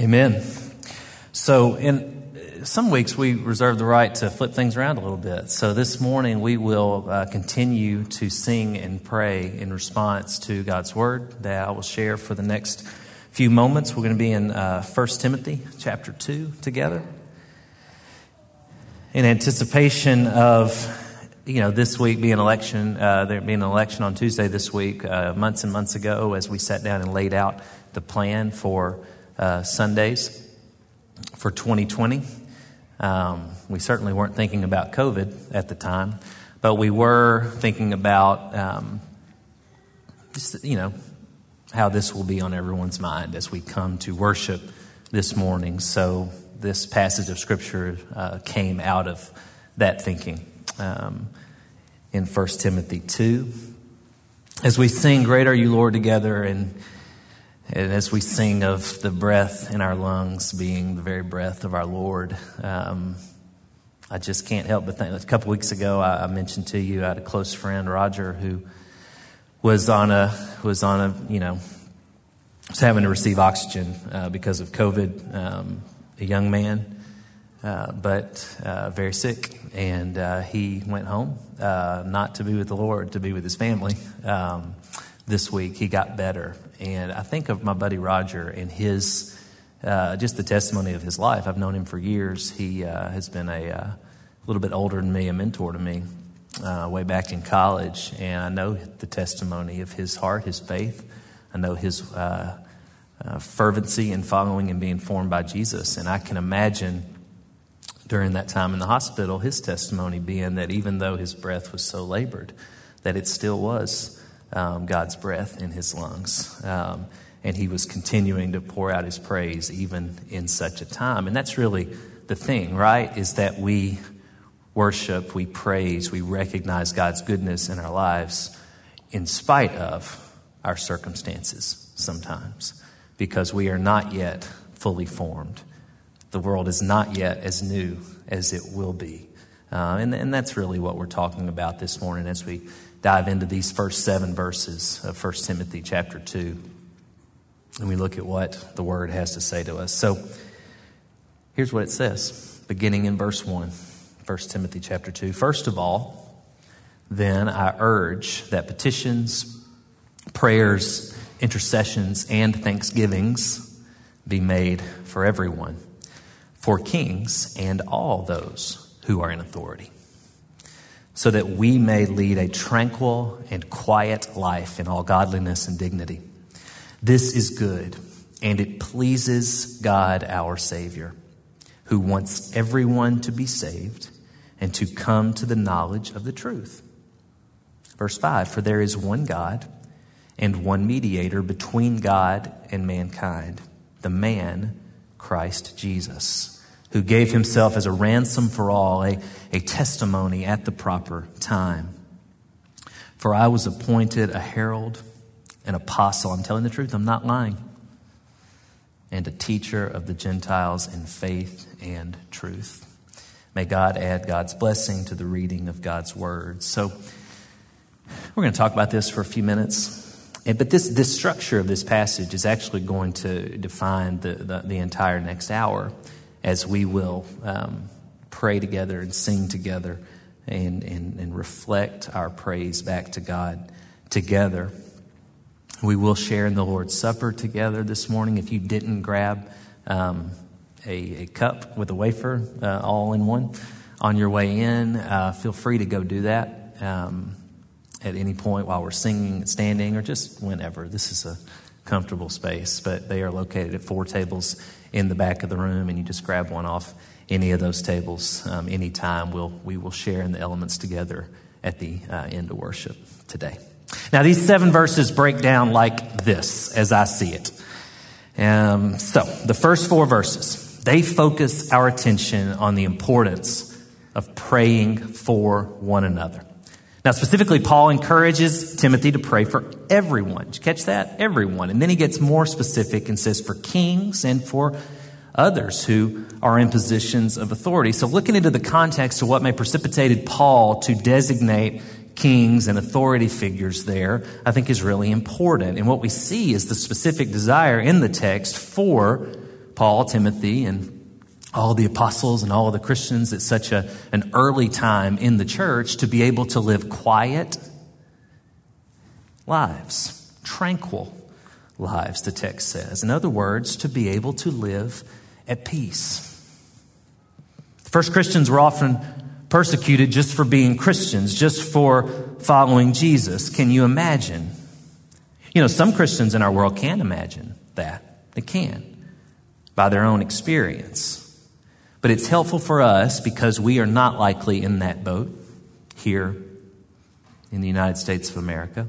Amen. So, in some weeks, we reserve the right to flip things around a little bit. So, this morning, we will uh, continue to sing and pray in response to God's word that I will share for the next few moments. We're going to be in uh, 1 Timothy chapter 2 together. In anticipation of you know, this week being election, uh, there being an election on Tuesday this week, uh, months and months ago, as we sat down and laid out the plan for uh, Sundays for 2020. Um, we certainly weren't thinking about COVID at the time, but we were thinking about, um, just, you know, how this will be on everyone's mind as we come to worship this morning. So this passage of Scripture uh, came out of that thinking um, in 1 Timothy 2. As we sing, Great Are You, Lord, together, and and as we sing of the breath in our lungs being the very breath of our Lord, um, I just can't help but think. A couple weeks ago, I, I, mentioned to you I had a close friend, Roger, who was on a was on a you know was having to receive oxygen uh, because of COVID. Um, a young man, uh, but uh, very sick, and uh, he went home uh, not to be with the Lord, to be with his family. Um, this week. He got better. And I think of my buddy Roger and his, uh, just the testimony of his life. I've known him for years. He uh, has been a uh, little bit older than me, a mentor to me uh, way back in college. And I know the testimony of his heart, his faith. I know his uh, fervency in following and being formed by Jesus. And I can imagine during that time in the hospital, his testimony being that even though his breath was so labored, that it still was um, God's breath in his lungs. Um, and he was continuing to pour out his praise even in such a time. And that's really the thing, right? Is that we worship, we praise, we recognize God's goodness in our lives in spite of our circumstances sometimes, because we are not yet fully formed. The world is not yet as new as it will be. Uh, and, and that's really what we're talking about this morning as we dive into these first seven verses of 1 Timothy chapter 2. And we look at what the word has to say to us. So here's what it says, beginning in verse 1, 1 Timothy chapter 2. First of all, then I urge that petitions, prayers, intercessions, and thanksgivings be made for everyone, for kings and all those who are in authority so that we may lead a tranquil and quiet life in all godliness and dignity. This is good, and it pleases God our Savior, who wants everyone to be saved and to come to the knowledge of the truth. Verse 5 For there is one God and one mediator between God and mankind, the man, Christ Jesus who gave himself as a ransom for all, a, a testimony at the proper time. For I was appointed a herald, an apostle. I'm telling the truth, I'm not lying. And a teacher of the Gentiles in faith and truth. May God add God's blessing to the reading of God's word. So, we're going to talk about this for a few minutes. But this, this structure of this passage is actually going to define the, the, the entire next hour as we will um, pray together and sing together and, and, and reflect our praise back to God together. We will share in the Lord's Supper together this morning. If you didn't grab um, a, a, cup with a wafer uh, all in one on your way in, uh, feel free to go do that um, at any point while we're singing, standing, or just whenever. This is a comfortable space, but they are located at four tables in the back of the room, and you just grab one off any of those tables um, anytime. We'll, we will share in the elements together at the uh, end of worship today. Now, these seven verses break down like this as I see it. Um, so, the first four verses, they focus our attention on the importance of praying for one another. Now, specifically, Paul encourages Timothy to pray for everyone. Did you catch that? Everyone. And then he gets more specific and says for kings and for others who are in positions of authority. So, looking into the context of what may precipitated Paul to designate kings and authority figures there, I think is really important. And what we see is the specific desire in the text for Paul, Timothy, and all the apostles and all the Christians at such a, an early time in the church to be able to live quiet lives, tranquil lives, the text says. In other words, to be able to live at peace. First Christians were often persecuted just for being Christians, just for following Jesus. Can you imagine? You know, some Christians in our world can imagine that. They can by their own experience. But it's helpful for us because we are not likely in that boat here in the United States of America,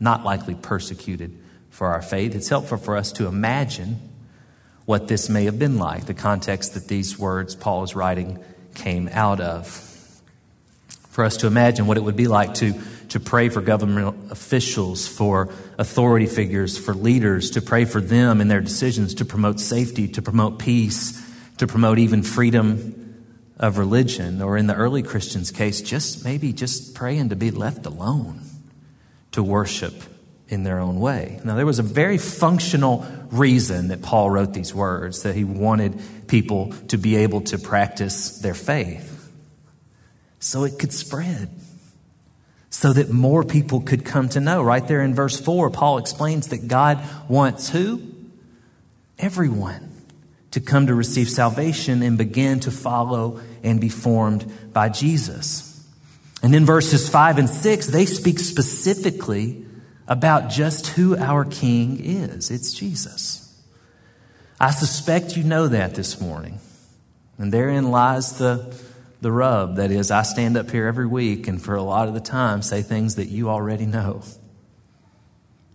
not likely persecuted for our faith. It's helpful for us to imagine what this may have been like, the context that these words Paul is writing came out of. For us to imagine what it would be like to, to pray for government officials, for authority figures, for leaders, to pray for them in their decisions, to promote safety, to promote peace, to promote even freedom of religion, or in the early Christians' case, just maybe just praying to be left alone to worship in their own way. Now, there was a very functional reason that Paul wrote these words, that he wanted people to be able to practice their faith so it could spread, so that more people could come to know. Right there in verse 4, Paul explains that God wants who? Everyone to come to receive salvation and begin to follow and be formed by Jesus. And in verses 5 and 6, they speak specifically about just who our King is. It's Jesus. I suspect you know that this morning. And therein lies the, the rub. That is, I stand up here every week and for a lot of the time say things that you already know.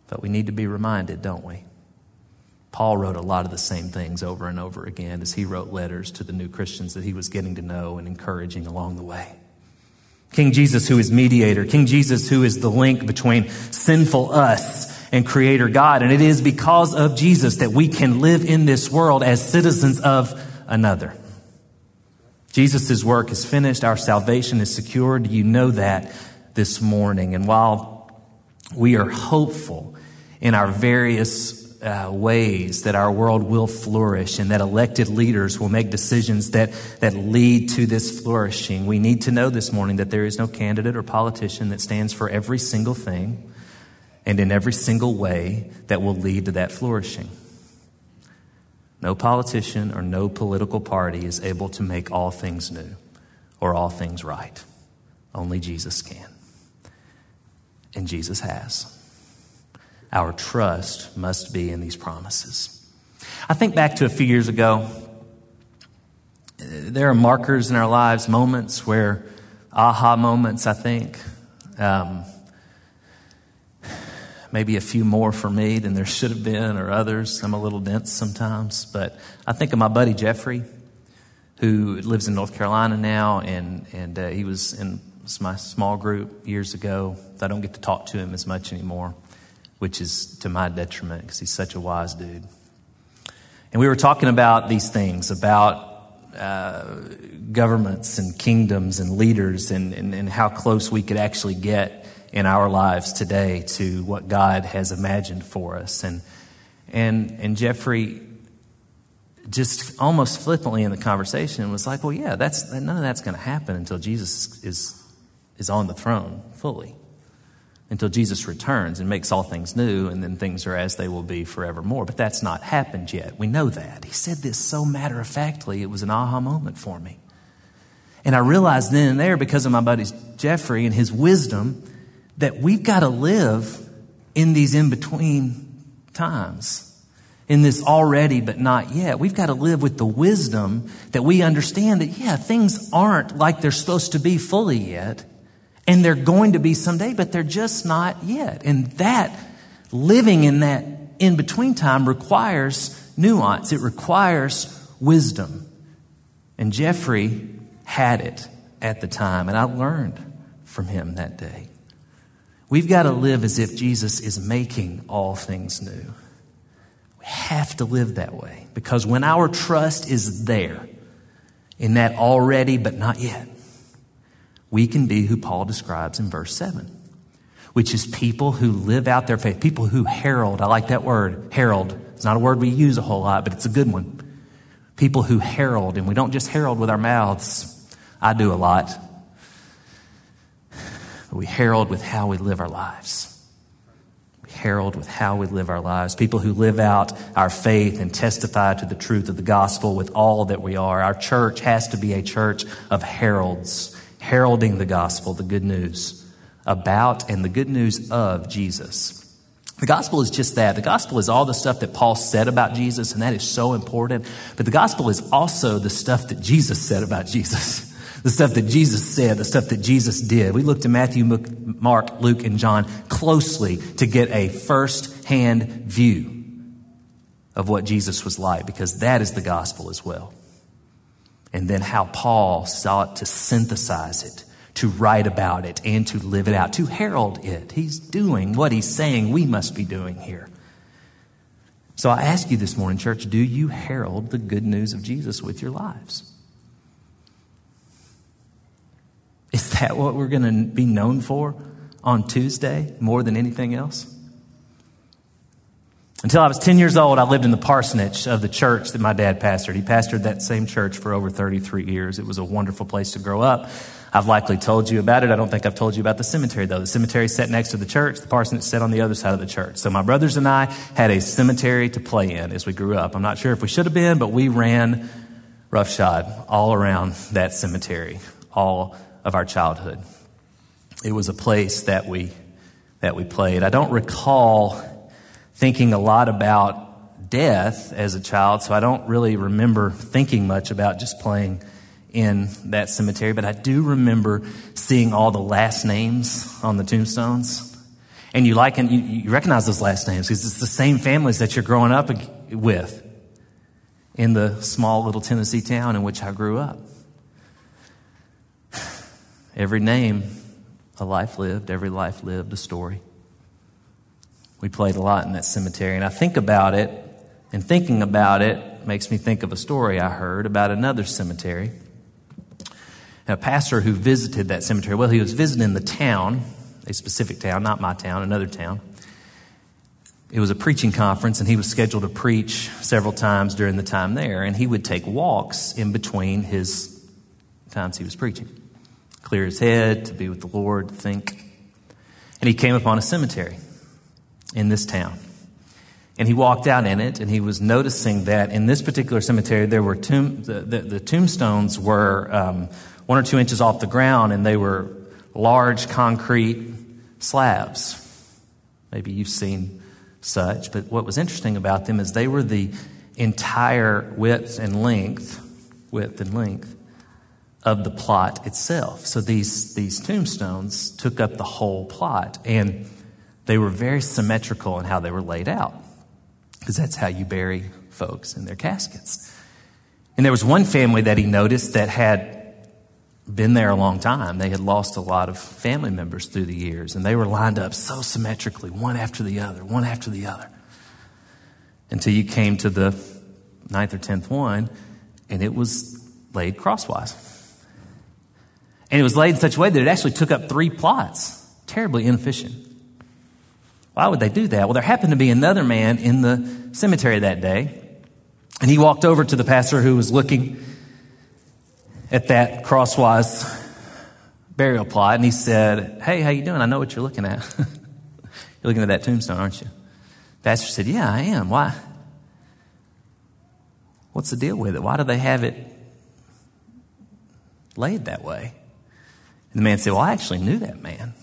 But we need to be reminded, don't we? Paul wrote a lot of the same things over and over again as he wrote letters to the new Christians that he was getting to know and encouraging along the way. King Jesus, who is mediator, King Jesus, who is the link between sinful us and creator God. And it is because of Jesus that we can live in this world as citizens of another. Jesus' work is finished. Our salvation is secured. You know that this morning. And while we are hopeful in our various uh, ways that our world will flourish and that elected leaders will make decisions that, that lead to this flourishing. We need to know this morning that there is no candidate or politician that stands for every single thing and in every single way that will lead to that flourishing. No politician or no political party is able to make all things new or all things right. Only Jesus can. And Jesus has. Our trust must be in these promises. I think back to a few years ago. There are markers in our lives, moments where, aha moments, I think. Um, maybe a few more for me than there should have been, or others. I'm a little dense sometimes. But I think of my buddy Jeffrey, who lives in North Carolina now, and, and uh, he was in my small group years ago. I don't get to talk to him as much anymore which is to my detriment because he's such a wise dude. And we were talking about these things about uh, governments and kingdoms and leaders and, and, and how close we could actually get in our lives today to what God has imagined for us. And, and, and Jeffrey just almost flippantly in the conversation was like, well, yeah, that's, none of that's going to happen until Jesus is, is on the throne fully until Jesus returns and makes all things new, and then things are as they will be forevermore. But that's not happened yet. We know that. He said this so matter of factly, it was an aha moment for me. And I realized then and there, because of my buddy Jeffrey and his wisdom, that we've got to live in these in between times. In this already but not yet. We've got to live with the wisdom that we understand that, yeah, things aren't like they're supposed to be fully yet. And they're going to be someday, but they're just not yet. And that, living in that in between time requires nuance. It requires wisdom. And Jeffrey had it at the time, and I learned from him that day. We've got to live as if Jesus is making all things new. We have to live that way because when our trust is there in that already but not yet, we can be who Paul describes in verse 7, which is people who live out their faith, people who herald. I like that word, herald. It's not a word we use a whole lot, but it's a good one. People who herald, and we don't just herald with our mouths. I do a lot. But we herald with how we live our lives. We herald with how we live our lives. People who live out our faith and testify to the truth of the gospel with all that we are. Our church has to be a church of heralds, heralding the gospel, the good news about and the good news of Jesus. The gospel is just that. The gospel is all the stuff that Paul said about Jesus, and that is so important. But the gospel is also the stuff that Jesus said about Jesus. The stuff that Jesus said, the stuff that Jesus did. We looked at Matthew, Mark, Luke, and John closely to get a first hand view of what Jesus was like, because that is the gospel as well. And then how Paul sought to synthesize it to write about it and to live it out, to herald it. He's doing what he's saying we must be doing here. So I ask you this morning, church, do you herald the good news of Jesus with your lives? Is that what we're going to be known for on Tuesday more than anything else? Until I was 10 years old, I lived in the parsonage of the church that my dad pastored. He pastored that same church for over 33 years. It was a wonderful place to grow up. I've likely told you about it. I don't think I've told you about the cemetery, though. The cemetery sat next to the church. The parsonage sat on the other side of the church. So my brothers and I had a cemetery to play in as we grew up. I'm not sure if we should have been, but we ran roughshod all around that cemetery all of our childhood. It was a place that we, that we played. I don't recall thinking a lot about death as a child, so I don't really remember thinking much about just playing in that cemetery, but I do remember seeing all the last names on the tombstones. And you like and you, you recognize those last names because it's the same families that you're growing up with in the small little Tennessee town in which I grew up. Every name, a life lived, every life lived, a story. We played a lot in that cemetery, and I think about it, and thinking about it makes me think of a story I heard about another cemetery a pastor who visited that cemetery. Well, he was visiting the town, a specific town, not my town, another town. It was a preaching conference, and he was scheduled to preach several times during the time there. And he would take walks in between his times he was preaching, clear his head, to be with the Lord, think. And he came upon a cemetery in this town. And he walked out in it, and he was noticing that in this particular cemetery, there were tomb, the, the, the tombstones were um, one or two inches off the ground, and they were large concrete slabs. Maybe you've seen such, but what was interesting about them is they were the entire width and length, width and length of the plot itself. So these, these tombstones took up the whole plot, and they were very symmetrical in how they were laid out, because that's how you bury folks in their caskets. And there was one family that he noticed that had been there a long time. They had lost a lot of family members through the years, and they were lined up so symmetrically, one after the other, one after the other, until you came to the ninth or tenth one, and it was laid crosswise. And it was laid in such a way that it actually took up three plots. Terribly inefficient. Why would they do that? Well, there happened to be another man in the cemetery that day, and he walked over to the pastor who was looking at that crosswise burial plot and he said, Hey, how you doing? I know what you're looking at. you're looking at that tombstone, aren't you? The Pastor said, Yeah, I am. Why? What's the deal with it? Why do they have it laid that way? And the man said, Well, I actually knew that man.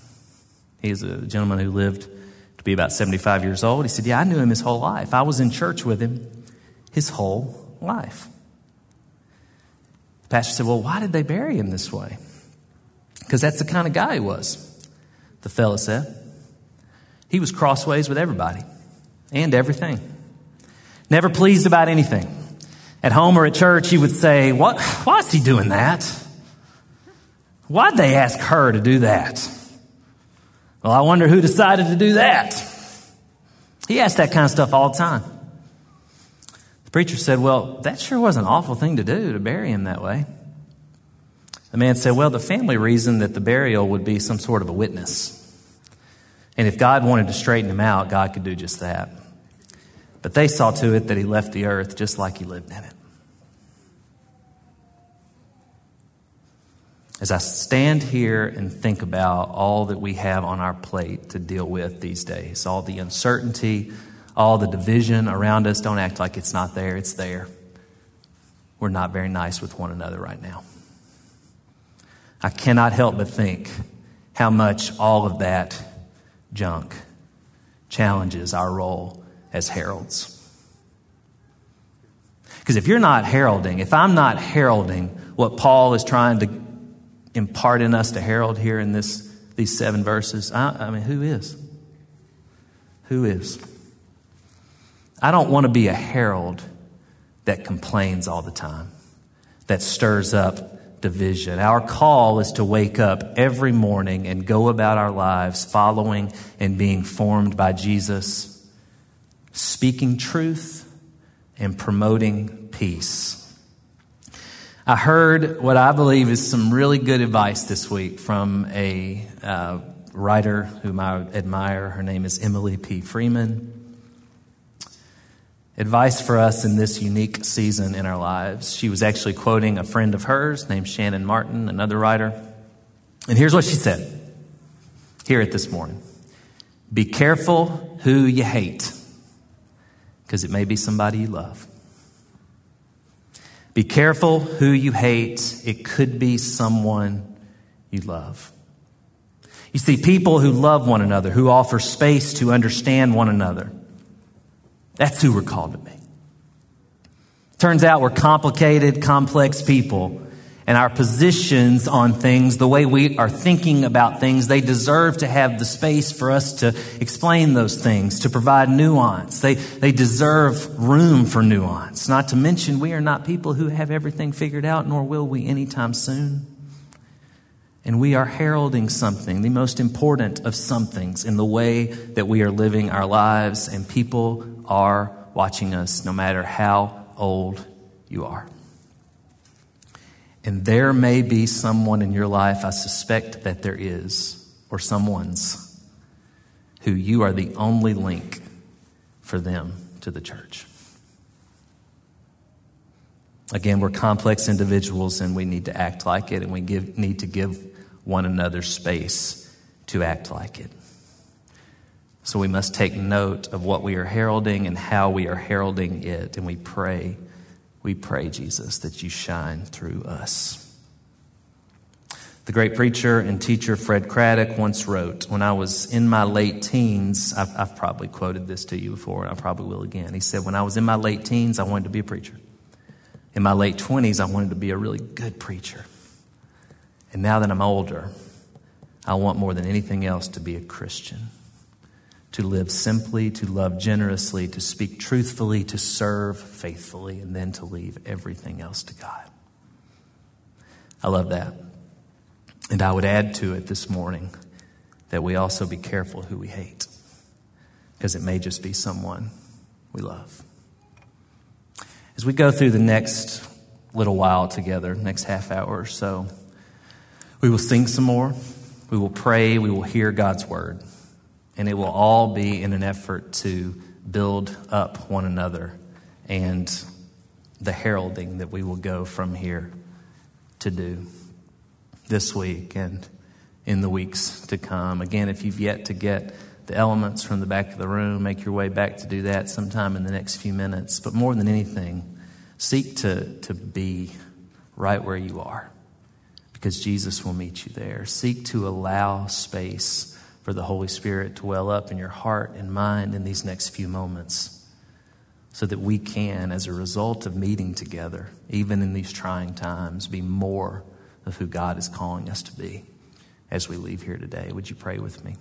He was a gentleman who lived to be about 75 years old. He said, Yeah, I knew him his whole life. I was in church with him his whole life The pastor said, Well, why did they bury him this way? Because that's the kind of guy he was, the fellow said. He was crossways with everybody and everything. Never pleased about anything. At home or at church, he would say, what, Why is he doing that? Why'd they ask her to do that? Well, I wonder who decided to do that. He asked that kind of stuff all the time The preacher said, Well, that sure was an awful thing to do to bury him that way. The man said, Well, the family reasoned that the burial would be some sort of a witness. And if God wanted to straighten him out, God could do just that. But they saw to it that he left the earth just like he lived in it. As I stand here and think about all that we have on our plate to deal with these days, all the uncertainty, all the division around us, don't act like it's not there, it's there. We're not very nice with one another right now. I cannot help but think how much all of that junk challenges our role as heralds. Because if you're not heralding, if I'm not heralding what Paul is trying to impart in us to herald here in this, these seven verses, I, I mean, who is? Who is? I don't want to be a herald that complains all the time, that stirs up division. Our call is to wake up every morning and go about our lives following and being formed by Jesus, speaking truth and promoting peace. I heard what I believe is some really good advice this week from a uh, writer whom I admire. Her name is Emily P. Freeman. Advice for us in this unique season in our lives. She was actually quoting a friend of hers named Shannon Martin, another writer. And here's what she said. Hear it this morning. Be careful who you hate because it may be somebody you love. Be careful who you hate. It could be someone you love. You see, people who love one another, who offer space to understand one another, that's who we're called to be. Turns out we're complicated, complex people and our positions on things, the way we are thinking about things, they deserve to have the space for us to explain those things, to provide nuance. They, they deserve room for nuance. Not to mention, we are not people who have everything figured out, nor will we anytime soon. And we are heralding something, the most important of somethings, in the way that we are living our lives, and people are watching us no matter how old you are. And there may be someone in your life, I suspect that there is, or someone's, who you are the only link for them to the church. Again, we're complex individuals and we need to act like it, and we give, need to give one another space to act like it. So we must take note of what we are heralding and how we are heralding it, and we pray we pray, Jesus, that you shine through us. The great preacher and teacher Fred Craddock once wrote, When I was in my late teens, I've, I've, probably quoted this to you before, and I probably will again. He said, When I was in my late teens, I wanted to be a preacher. In my late 20s, I wanted to be a really good preacher. And now that I'm older, I want more than anything else to be a Christian to live simply, to love generously, to speak truthfully, to serve faithfully, and then to leave everything else to God. I love that. And I would add to it this morning that we also be careful who we hate, because it may just be someone we love. As we go through the next little while together, next half hour or so, we will sing some more, we will pray, we will hear God's word. And it will all be in an effort to build up one another and the heralding that we will go from here to do this week and in the weeks to come. Again, if you've yet to get the elements from the back of the room, make your way back to do that sometime in the next few minutes. But more than anything, seek to, to be right where you are because Jesus will meet you there. Seek to allow space for the Holy Spirit to well up in your heart and mind in these next few moments so that we can, as a result of meeting together, even in these trying times, be more of who God is calling us to be as we leave here today. Would you pray with me?